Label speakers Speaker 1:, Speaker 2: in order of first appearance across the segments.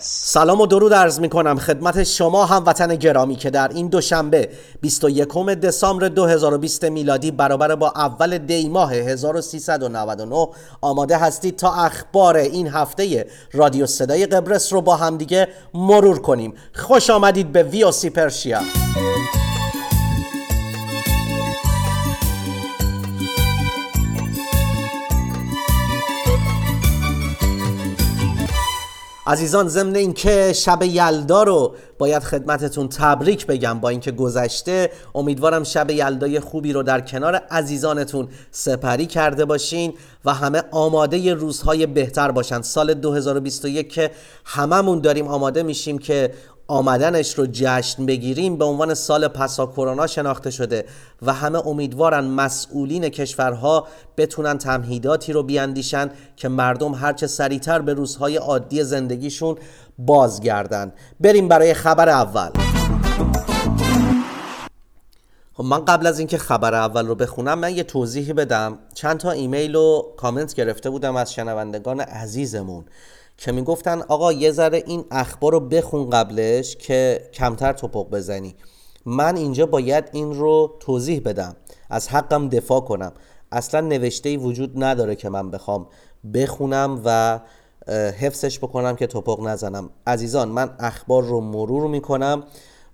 Speaker 1: سلام و درود عرض می کنم خدمت شما هموطن گرامی که در این دوشنبه 21 دسامبر 2020 میلادی برابر با اول دی ماه 1399 آماده هستید تا اخبار این هفته رادیو صدای قبرس رو با همدیگه مرور کنیم. خوش آمدید به وی سی پرشیا عزیزان ضمن اینکه شب یلدا رو باید خدمتتون تبریک بگم با اینکه گذشته. امیدوارم شب یلدای خوبی رو در کنار عزیزانتون سپری کرده باشین و همه آماده روزهای بهتر باشن. سال 2021 که هممون داریم آماده میشیم که آمدنش رو جشن بگیریم به عنوان سال پسا کرونا شناخته شده و همه امیدوارن مسئولین کشورها بتونن تمهیداتی رو بیاندیشن که مردم هرچه سریعتر به روزهای عادی زندگیشون بازگردن. بریم برای خبر اول. خب من قبل از اینکه خبر اول رو بخونم من یه توضیحی بدم. چند تا ایمیل و کامنت گرفته بودم از شنوندگان عزیزمون. که می‌گفتن آقا یه ذره این اخبار رو بخون قبلش که کمتر توپق بزنی. من اینجا باید این رو توضیح بدم. از حقم دفاع کنم. اصلا نوشته وجود نداره که من بخوام بخونم و حفظش بکنم که توپق نزنم. عزیزان من اخبار رو مرور می‌کنم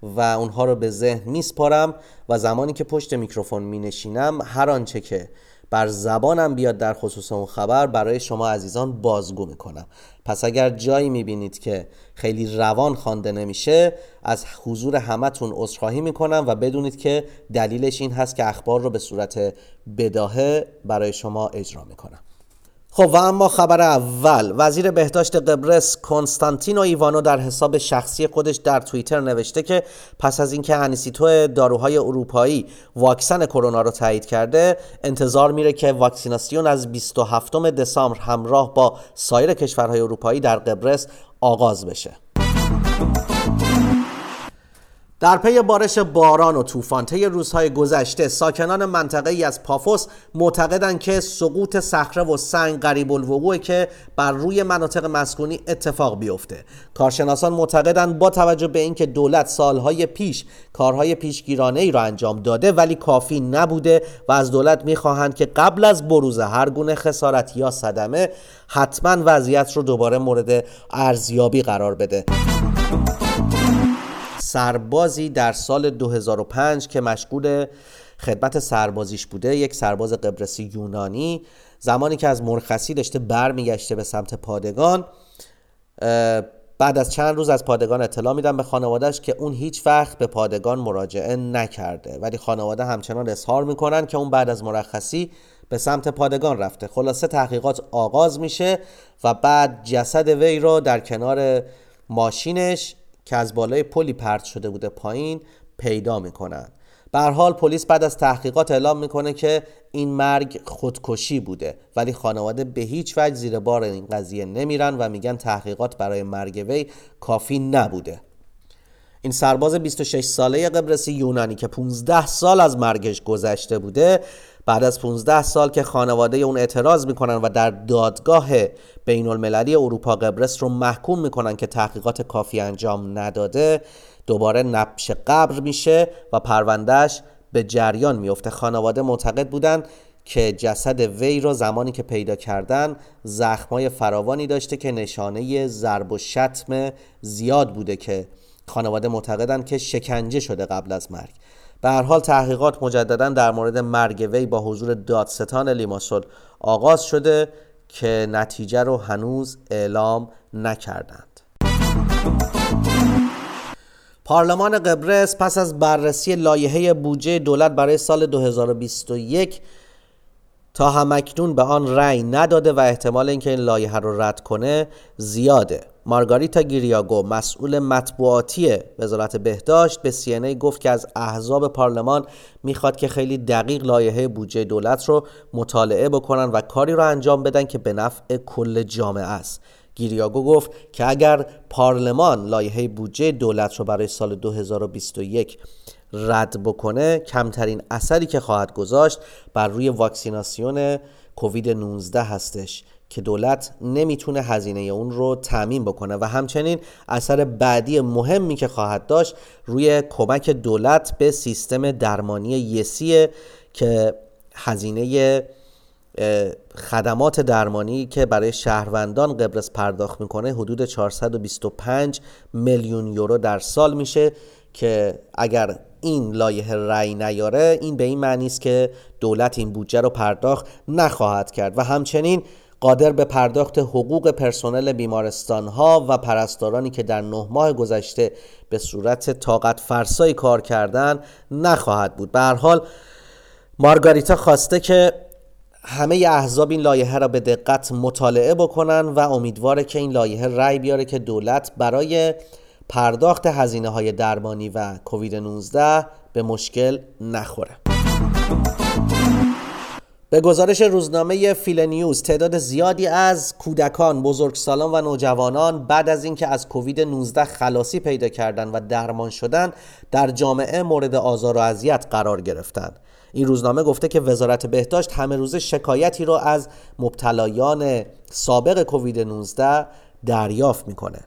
Speaker 1: و اونها رو به ذهن میسپارم و زمانی که پشت میکروفون مینشینم هر آنچه که بر زبانم بیاد در خصوص اون خبر برای شما عزیزان بازگو می‌کنم. پس اگر جایی می‌بینید که خیلی روان خوانده نمیشه از حضور همتون عذرخواهی می‌کنم و بدونید که دلیلش این هست که اخبار رو به صورت بداهه برای شما اجرا می‌کنم. خب و اما خبر اول وزیر بهداشت قبرس کنستانتینو ایوانو در حساب شخصی خودش در توییتر نوشته که پس از اینکه انیسیتو داروهای اروپایی واکسن کرونا رو تایید کرده انتظار میره که واکسیناسیون از 27 دسامبر همراه با سایر کشورهای اروپایی در قبرس آغاز بشه. در پی بارش باران و طوفان طی روزهای گذشته ساکنان منطقه ای از پافوس معتقدند که سقوط صخره و سنگ قریب الوقوعه که بر روی مناطق مسکونی اتفاق بیفته. کارشناسان معتقدند با توجه به اینکه دولت سالهای پیش کارهای پیشگیرانه ای را انجام داده ولی کافی نبوده و از دولت می‌خواهند که قبل از بروز هر گونه خسارت یا صدمه حتما وضعیت رو دوباره مورد ارزیابی قرار بده. سربازی در سال 2005 که مشغول خدمت سربازیش بوده یک سرباز قبرسی یونانی زمانی که از مرخصی داشته برمیگشته به سمت پادگان بعد از چند روز از پادگان اطلاع میدن به خانوادهش که اون هیچ وقت به پادگان مراجعه نکرده. ولی خانواده همچنان اظهار می‌کنن که اون بعد از مرخصی به سمت پادگان رفته. خلاصه تحقیقات آغاز میشه و بعد جسد وی رو در کنار ماشینش که از بالای پلی پرت شده بوده پایین پیدا می‌کنن. به حال پلیس بعد از تحقیقات اعلام می‌کنه که این مرگ خودکشی بوده ولی خانواده به هیچ وجه زیر بار این قضیه نمیرن و میگن تحقیقات برای مرگ وی کافی نبوده. این سرباز 26 ساله قبرسی یونانی که 15 سال از مرگش گذشته بوده بعد از 15 سال که خانواده اون اعتراض می‌کنن و در دادگاه بین المللی اروپا قبرس رو محکوم می‌کنن که تحقیقات کافی انجام نداده دوباره نبش قبر میشه و پروندهش به جریان میفته خانواده معتقد بودن که جسد وی رو زمانی که پیدا کردن زخمای فراوانی داشته که نشانه ضرب و شتم زیاد بوده که خانواده معتقدن که شکنجه شده قبل از مرگ. به هر حال تحقیقات مجددا در مورد مرگ وی با حضور دادستان لیماسول آغاز شده که نتیجه رو هنوز اعلام نکردند. پارلمان قبرس پس از بررسی لایحه بودجه دولت برای سال 2021 تا همکنون به آن رأی نداده و احتمال اینکه این لایحه رو رد کنه زیاده. مارگاریتا گیریاگو مسئول مطبوعاتی وزارت بهداشت به سی گفت که از احزاب پارلمان می‌خواد که خیلی دقیق لایحه بودجه دولت رو مطالعه بکنن و کاری رو انجام بدن که به نفع کل جامعه است. گیریاگو گفت که اگر پارلمان لایحه بودجه دولت رو برای سال 2021 رد بکنه کمترین اثری که خواهد گذاشت بر روی واکسیناسیون کووید 19 هستش. که دولت نمی‌تونه هزینه اون رو تأمین بکنه و همچنین اثر بعدی مهمی که خواهد داشت روی کمک دولت به سیستم درمانی یسیه که هزینه خدمات درمانی که برای شهروندان قبرس پرداخت می‌کنه حدود 425 میلیون یورو در سال میشه که اگر این لایحه رأی نیاره این به این معنی است که دولت این بودجه رو پرداخت نخواهد کرد. و همچنین قادر به پرداخت حقوق پرسنل بیمارستان ها و پرستارانی که در نه ماه گذشته به صورت طاقت فرسایی کار کردن نخواهد بود. به حال مارگاریتا خواسته که همه احزاب این لایحه را به دقت مطالعه بکنن و امیدواره که این لایحه رأی بیاره که دولت برای پرداخت هزینه های درمانی و کووید 19 به مشکل نخوره. به گزارش روزنامه فیل نیوز تعداد زیادی از کودکان، بزرگسالان و نوجوانان بعد از اینکه از کووید 19 خلاصی پیدا کردند و درمان شدند در جامعه مورد آزار و اذیت قرار گرفتند. این روزنامه گفته که وزارت بهداشت همه روزه شکایتی را از مبتلایان سابق کووید 19 دریافت می‌کنه.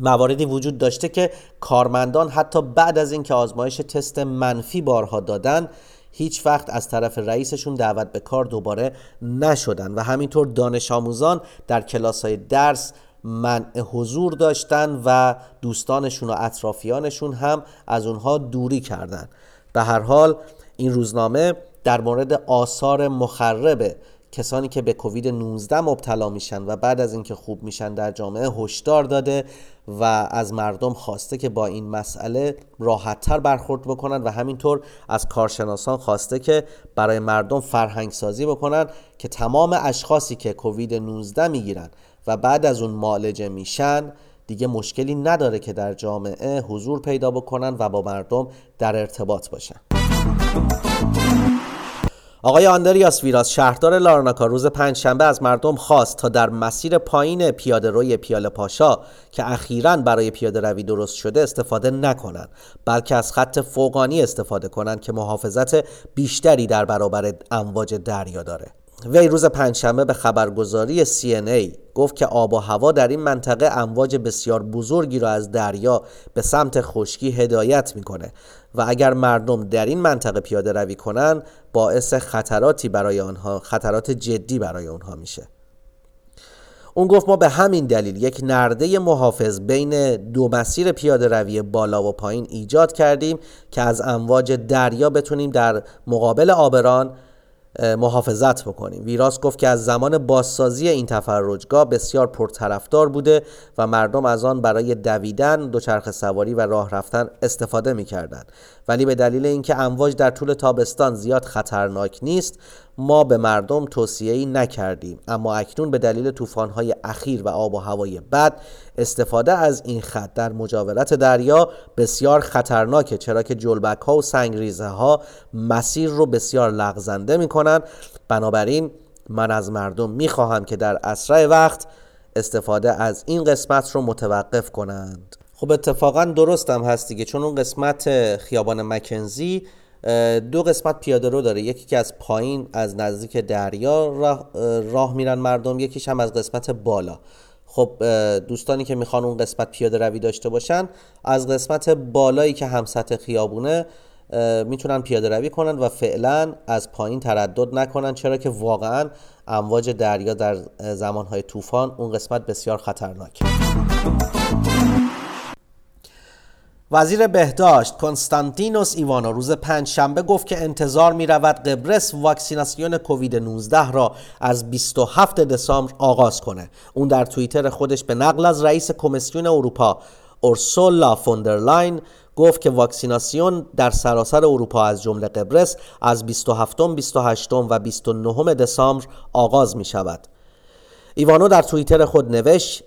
Speaker 1: مواردی وجود داشته که کارمندان حتی بعد از اینکه آزمایش تست منفی بارها دادن هیچ وقت از طرف رئیسشون دعوت به کار دوباره نشدن و همینطور دانش آموزان در کلاس های درس منع حضور داشتن و دوستانشون و اطرافیانشون هم از اونها دوری کردن. به هر حال این روزنامه در مورد آثار مخرب کسانی که به کووید 19 مبتلا میشن و بعد از اینکه خوب میشن در جامعه هشدار داده و از مردم خواسته که با این مسئله راحتتر برخورد بکنن و همینطور از کارشناسان خواسته که برای مردم فرهنگ سازی بکنن که تمام اشخاصی که کووید 19 می‌گیرن و بعد از اون معالجه میشن دیگه مشکلی نداره که در جامعه حضور پیدا بکنن و با مردم در ارتباط باشن. آقای آندریاس ویراس شهردار لارناکا روز پنجشنبه از مردم خواست تا در مسیر پایین پیاده روی پیاله پاشا که اخیرا برای پیاده روی درست شده استفاده نکنند بلکه از خط فوقانی استفاده کنند که محافظت بیشتری در برابر امواج دریا داره. وی روز پنجشنبه به خبرگزاری CNA گفت که آب و هوا در این منطقه امواج بسیار بزرگی را از دریا به سمت خشکی هدایت می‌کنه و اگر مردم در این منطقه پیاده روی کنند باعث خطراتی برای آنها خطرات جدی برای آنها میشه. اون گفت ما به همین دلیل یک نرده محافظ بین دو مسیر پیاده روی بالا و پایین ایجاد کردیم که از امواج دریا بتونیم در مقابل آبران محافظت بکنیم. ویراس گفت که از زمان بازسازی این تفرجگاه بسیار پرطرفدار بوده و مردم از آن برای دویدن دوچرخه سواری و راه رفتن استفاده می‌کردند. ولی به دلیل اینکه امواج در طول تابستان زیاد خطرناک نیست ما به مردم توصیه نکردیم. اما اکنون به دلیل طوفان‌های اخیر و آب و هوای بد استفاده از این خط در مجاورت دریا بسیار خطرناکه چرا که جلبک ها و سنگریزه ها مسیر رو بسیار لغزنده می‌کنن. بنابراین من از مردم می‌خواهم که در اسرع وقت استفاده از این قسمت رو متوقف کنند. خب اتفاقا درستم هست دیگه چون اون قسمت خیابان مکنزی دو قسمت پیاده رو داره. یکی که از پایین از نزدیک دریا راه, راه میرن مردم یکیش هم از قسمت بالا. خب دوستانی که می‌خوان اون قسمت پیاده روی داشته باشن از قسمت بالایی که هم سطح خیابونه می‌تونن پیاده روی کنن و فعلا از پایین تردد نکنن. چرا که واقعا امواج دریا در زمانهای طوفان اون قسمت بسیار خطرناکه. وزیر بهداشت کنستانتینوس ایوانا روز پنج شنبه گفت که انتظار می رود قبرس واکسیناسیون کووید 19 را از 27 دسامبر آغاز کنه. اون در توییتر خودش به نقل از رئیس کمیسیون اروپا اورسولا فوندرلاین گفت که واکسیناسیون در سراسر اروپا از جمله قبرس از 27 28 و 29 دسامبر آغاز می شود. ایوانو در توییتر خود نوشت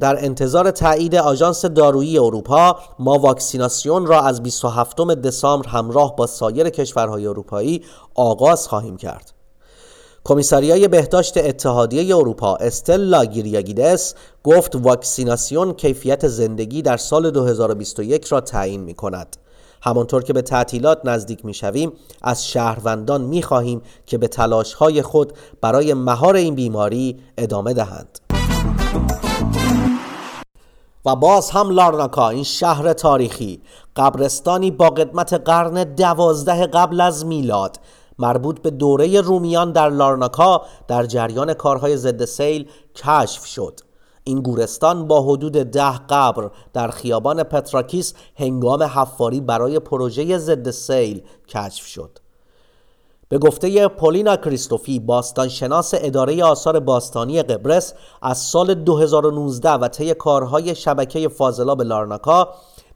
Speaker 1: در انتظار تایید آژانس دارویی اروپا ما واکسیناسیون را از 27 دسامبر همراه با سایر کشورهای اروپایی آغاز خواهیم کرد. کمیساریای بهداشت اتحادیه اروپا استلا گیریاگیدس گفت واکسیناسیون کیفیت زندگی در سال 2021 را تعیین می کند. همانطور که به تعطیلات نزدیک می‌شویم از شهروندان می‌خواهیم که به تلاشهای خود برای مهار این بیماری ادامه دهند و باز هم لارناکا این شهر تاریخی قبرستانی با قدمت قرن دوازده قبل از میلاد مربوط به دوره رومیان در لارناکا در جریان کارهای ضد سیل کشف شد. این گورستان با حدود ده قبر در خیابان پتراکیس هنگام حفاری برای پروژه ضد سیل کشف شد. به گفته پولینا کریستوفی باستانشناس اداره آثار باستانی قبرس از سال 2019 و طی کارهای شبکه فاضلاب لارناکا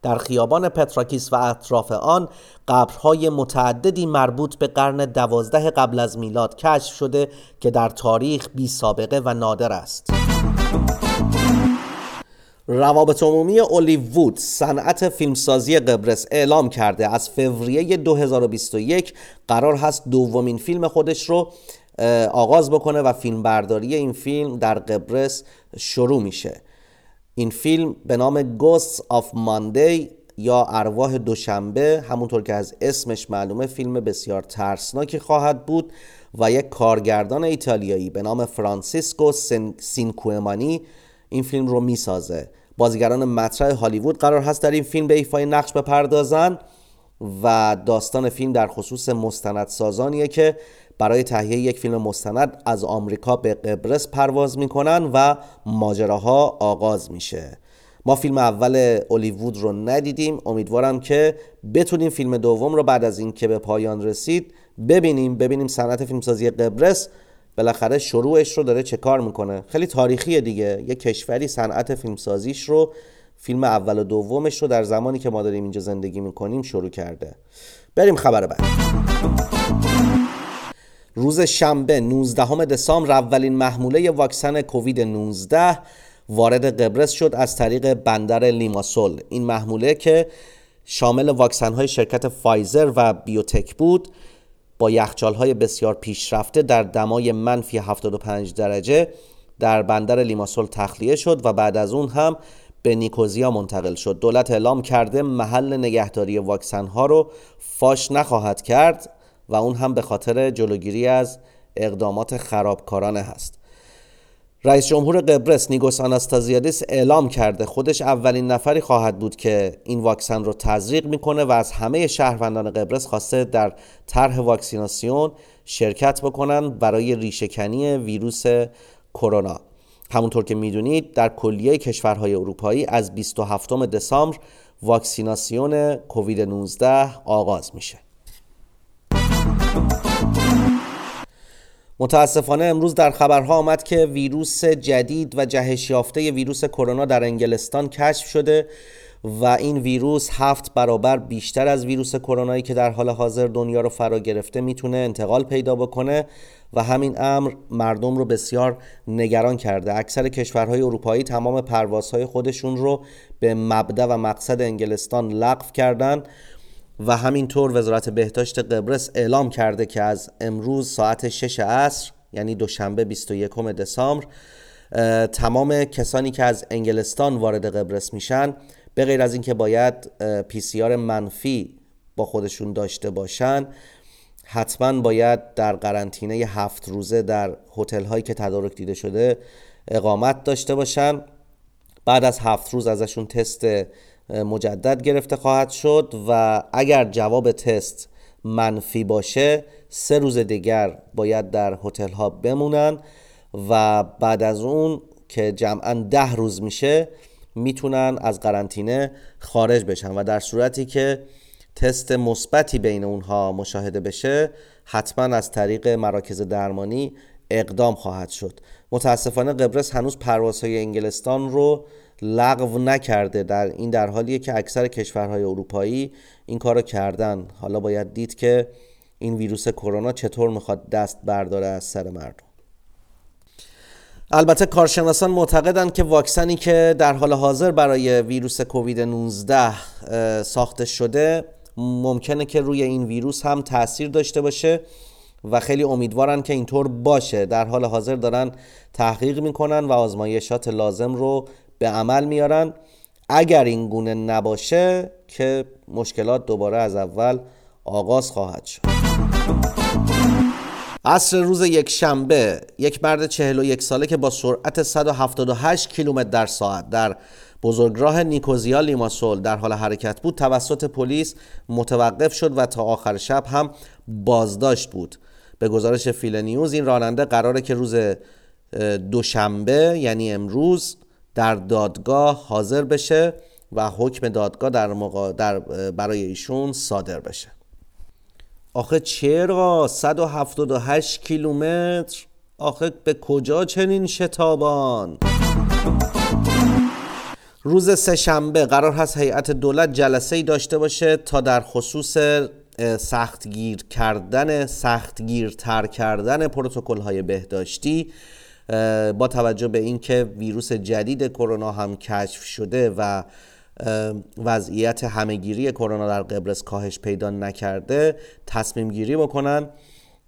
Speaker 1: در خیابان پتراکیس و اطراف آن قبرهای متعددی مربوط به قرن دوازده قبل از میلاد کشف شده که در تاریخ بی سابقه و نادر است. روابط عمومی اولیوود صنعت فیلمسازی قبرس اعلام کرده از فوریه 2021 قرار هست دومین فیلم خودش رو آغاز بکنه و فیلمبرداری این فیلم در قبرس شروع میشه. این فیلم به نام Ghosts of Monday یا ارواح دوشنبه همونطور که از اسمش معلومه فیلم بسیار ترسناکی خواهد بود و یک کارگردان ایتالیایی به نام فرانسیسکو سینکومانی این فیلم رو می‌سازه. بازیگران مطرح هالیوود قرار هست در این فیلم به ایفای نقش بپردازن و داستان فیلم در خصوص مستندسازانیه که برای تهیه یک فیلم مستند از آمریکا به قبرس پرواز می‌کنن و ماجراها آغاز میشه. ما فیلم اول اولیوود رو ندیدیم. امیدوارم که بتونیم فیلم دوم رو بعد از اینکه به پایان رسید ببینیم. ببینیم صنعت فیلمسازی قبرس بالاخره شروعش رو داره چه کار می‌کنه؟ خیلی تاریخیه دیگه. یه کشوری صنعت فیلمسازیش رو فیلم اول و دومش رو در زمانی که ما داریم اینجا زندگی می‌کنیم شروع کرده. بریم خبر بعد. روز شنبه 19 دسامبر اولین محموله واکسن کووید 19 وارد قبرس شد از طریق بندر لیماسول. این محموله که شامل واکسن های شرکت فایزر و بیوتک بود. با یخچال های بسیار پیشرفته در دمای منفی 75 درجه در بندر لیماسول تخلیه شد و بعد از اون هم به نیکوزیا منتقل شد. دولت اعلام کرده محل نگهداری واکسن ها رو فاش نخواهد کرد و اون هم به خاطر جلوگیری از اقدامات خرابکارانه هست. رئیس جمهور قبرس نیگوس آناستازیادیس اعلام کرده خودش اولین نفری خواهد بود که این واکسن رو تزریق می‌کنه و از همه شهروندان قبرس خواسته در طرح واکسیناسیون شرکت بکنن برای ریشهکنی ویروس کرونا. همونطور که می‌دونید در کلیه کشورهای اروپایی از 27 دسامبر واکسیناسیون کووید 19 آغاز میشه. متاسفانه امروز در خبرها آمد که ویروس جدید و جهش یافته ویروس کرونا در انگلستان کشف شده و این ویروس هفت برابر بیشتر از ویروس کرونایی که در حال حاضر دنیا رو فرا گرفته می‌تونه انتقال پیدا بکنه و همین امر مردم رو بسیار نگران کرده. اکثر کشورهای اروپایی تمام پروازهای خودشون رو به مبدا و مقصد انگلستان لغو کردن. و همینطور وزارت بهداشت قبرس اعلام کرده که از امروز ساعت 6 عصر یعنی دوشنبه 21 دسامبر تمام کسانی که از انگلستان وارد قبرس میشن به غیر از اینکه باید پی سی آر منفی با خودشون داشته باشن حتما باید در قرنطینه هفت روزه در هتل هایی که تدارک دیده شده اقامت داشته باشن. بعد از هفت روز ازشون تست مجدد گرفته خواهد شد و اگر جواب تست منفی باشه سه روز دیگر باید در هتل ها بمونن و بعد از اون که جمعا ده روز میشه می‌تونن از قرنطینه خارج بشن و در صورتی که تست مثبتی بین اونها مشاهده بشه حتما از طریق مراکز درمانی اقدام خواهد شد. متاسفانه قبرس هنوز پروازهای انگلستان رو لغو نکرده در این در حالیه که اکثر کشورهای اروپایی این کارو کردن. حالا باید دید که این ویروس کرونا چطور می‌خواد دست برداره از سر مردم. البته کارشناسان معتقدند که واکسنی که در حال حاضر برای ویروس کووید 19 ساخته شده ممکنه که روی این ویروس هم تاثیر داشته باشه و خیلی امیدوارن که اینطور باشه. در حال حاضر دارن تحقیق می‌کنن و آزمایشات لازم رو به عمل میارن. اگر این گونه نباشه که مشکلات دوباره از اول آغاز خواهد شد. عصر روز یک شنبه یک مرد 41 ساله که با سرعت 178 کیلومتر در ساعت در بزرگراه نیکوزیا لیماسول در حال حرکت بود توسط پلیس متوقف شد و تا آخر شب هم بازداشت بود. به گزارش فیل نیوز این راننده قراره که روز دوشنبه یعنی امروز در دادگاه حاضر بشه و حکم دادگاه در, مقا... در برای ایشون صادر بشه. آخه چرا 178 کیلومتر؟ آخه به کجا چنین شتابان؟ روز سهشنبه قرار هست هیئت دولت جلسه ای داشته باشه تا در خصوص سختگیر کردن سختگیرتر کردن پروتکل های بهداشتی با توجه به اینکه ویروس جدید کرونا هم کشف شده و وضعیت همهگیری کرونا در قبرس کاهش پیدا نکرده تصمیم گیری بکنن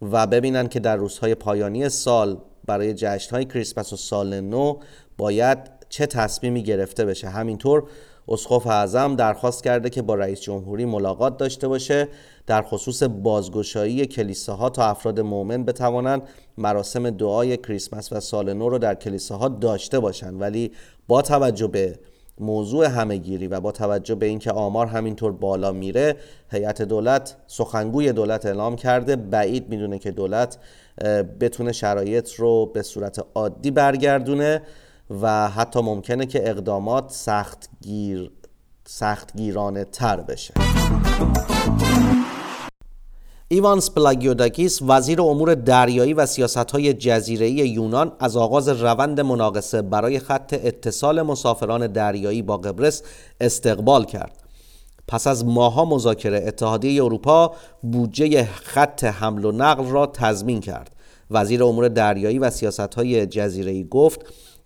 Speaker 1: و ببینن که در روزهای پایانی سال برای جشن های کریسمس و سال نو باید چه تصمیمی گرفته بشه. همینطور اسقف اعظم درخواست کرده که با رئیس جمهوری ملاقات داشته باشه در خصوص بازگشایی کلیساها تا افراد مؤمن بتوانند مراسم دعای کریسمس و سال نو رو در کلیساها داشته باشند. ولی با توجه به موضوع همهگیری و با توجه به اینکه آمار همینطور بالا میره هیئت دولت سخنگوی دولت اعلام کرده. بعید می‌دونه که دولت بتونه شرایط رو به صورت عادی برگردونه. و حتی ممکنه که اقدامات سختگیر سختگیرانه تر بشه ایوانس پلاگیوداکیس وزیر امور دریایی و سیاستهای جزیره‌ای یونان از آغاز روند مناقصه برای خط اتصال مسافران دریایی با قبرس استقبال کرد. پس از ماه‌ها مذاکره اتحادیه اروپا بودجه خط حمل و نقل را تضمین کرد. وزیر امور دریایی و سیاستهای جزیره‌ای گفت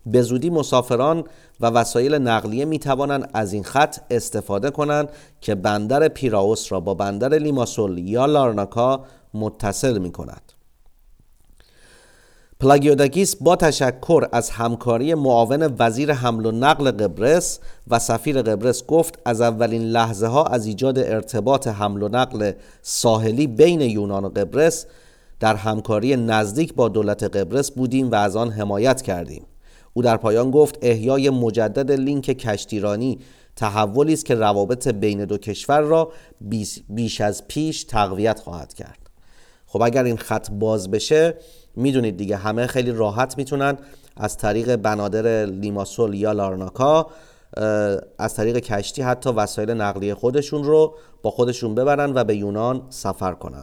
Speaker 1: به زودی مسافران و وسایل نقلیه می توانند از این خط استفاده کنند که بندر پیراوس را با بندر لیماسول یا لارناکا متصل می کند. پلاگیوداکیس با تشکر از همکاری معاون وزیر حمل و نقل قبرس و سفیر قبرس گفت از اولین لحظه ها از ایجاد ارتباط حمل و نقل ساحلی بین یونان و قبرس در همکاری نزدیک با دولت قبرس بودیم و از آن حمایت کردیم. او در پایان گفت احیای مجدد لینک کشتیرانی تحولی است که روابط بین دو کشور را بیش از پیش تقویت خواهد کرد. خب اگر این خط باز بشه می‌دونید دیگه همه خیلی راحت می‌تونن از طریق بنادر لیماسول یا لارناکا از طریق کشتی حتی وسایل نقلیه خودشون رو با خودشون ببرن و به یونان سفر کنن.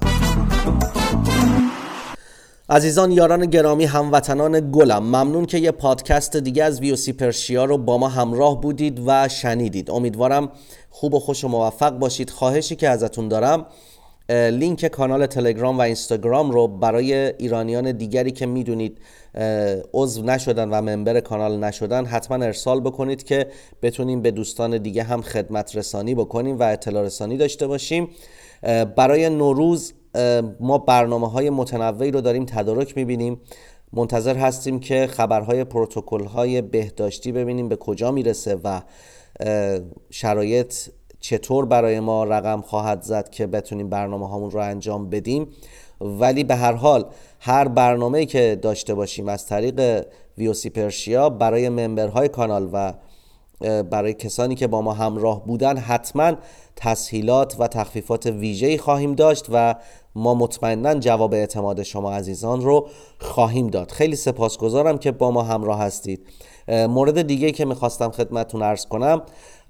Speaker 1: عزیزان یاران گرامی هموطنان گلم ممنون که یه پادکست دیگه از ویوسی پرشیا رو با ما همراه بودید و شنیدید. امیدوارم خوب و خوش و موفق باشید. خواهشی که ازتون دارم لینک کانال تلگرام و اینستاگرام رو برای ایرانیان دیگری که می‌دونید عضو نشدن و ممبر کانال نشدن حتما ارسال بکنید که بتونیم به دوستان دیگه هم خدمت رسانی بکنیم و اطلاع رسانی داشته باشیم. برای نوروز ما برنامه های متنوعی رو داریم تدارک می‌بینیم. منتظر هستیم که خبرهای پروتکل های بهداشتی ببینیم به کجا می‌رسه و شرایط چطور برای ما رقم خواهد زد که بتونیم برنامه هامون رو انجام بدیم. ولی به هر حال هر برنامه که داشته باشیم از طریق ویوسی پرشیا برای ممبرهای کانال و برای کسانی که با ما همراه بودن حتما تسهیلات و تخفیفات ویژه‌ای خواهیم داشت و ما مطمئنا جواب اعتماد شما عزیزان رو خواهیم داد. خیلی سپاسگزارم که با ما همراه هستید. مورد دیگه که می‌خواستم خدمتون ارز کنم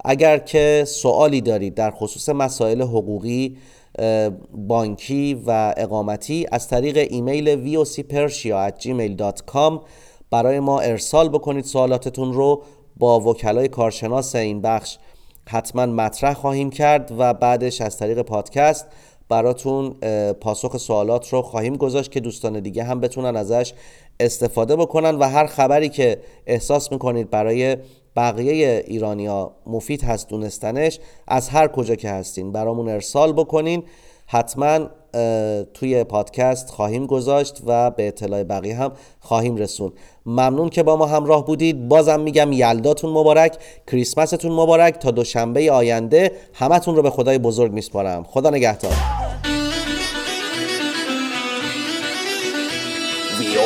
Speaker 1: اگر که سوالی دارید در خصوص مسائل حقوقی بانکی و اقامتی از طریق ایمیل vocpersia@gmail.com برای ما ارسال بکنید سوالاتتون رو با وکلای کارشناس این بخش حتما مطرح خواهیم کرد و بعدش از طریق پادکست براتون پاسخ سوالات رو خواهیم گذاشت که دوستان دیگه هم بتونن ازش استفاده بکنن و هر خبری که احساس می‌کنید برای بقیه ایرانیا مفید هست دونستنش از هر کجا که هستین برامون ارسال بکنین. حتما توی پادکست خواهیم گذاشت و به اطلاع بقیه هم خواهیم رسون ممنون که با ما همراه بودید. بازم میگم یلداتون مبارک کریسمستون مبارک. تا دوشنبه آینده همتون رو به خدای بزرگ میسپارم. خدا نگهدار.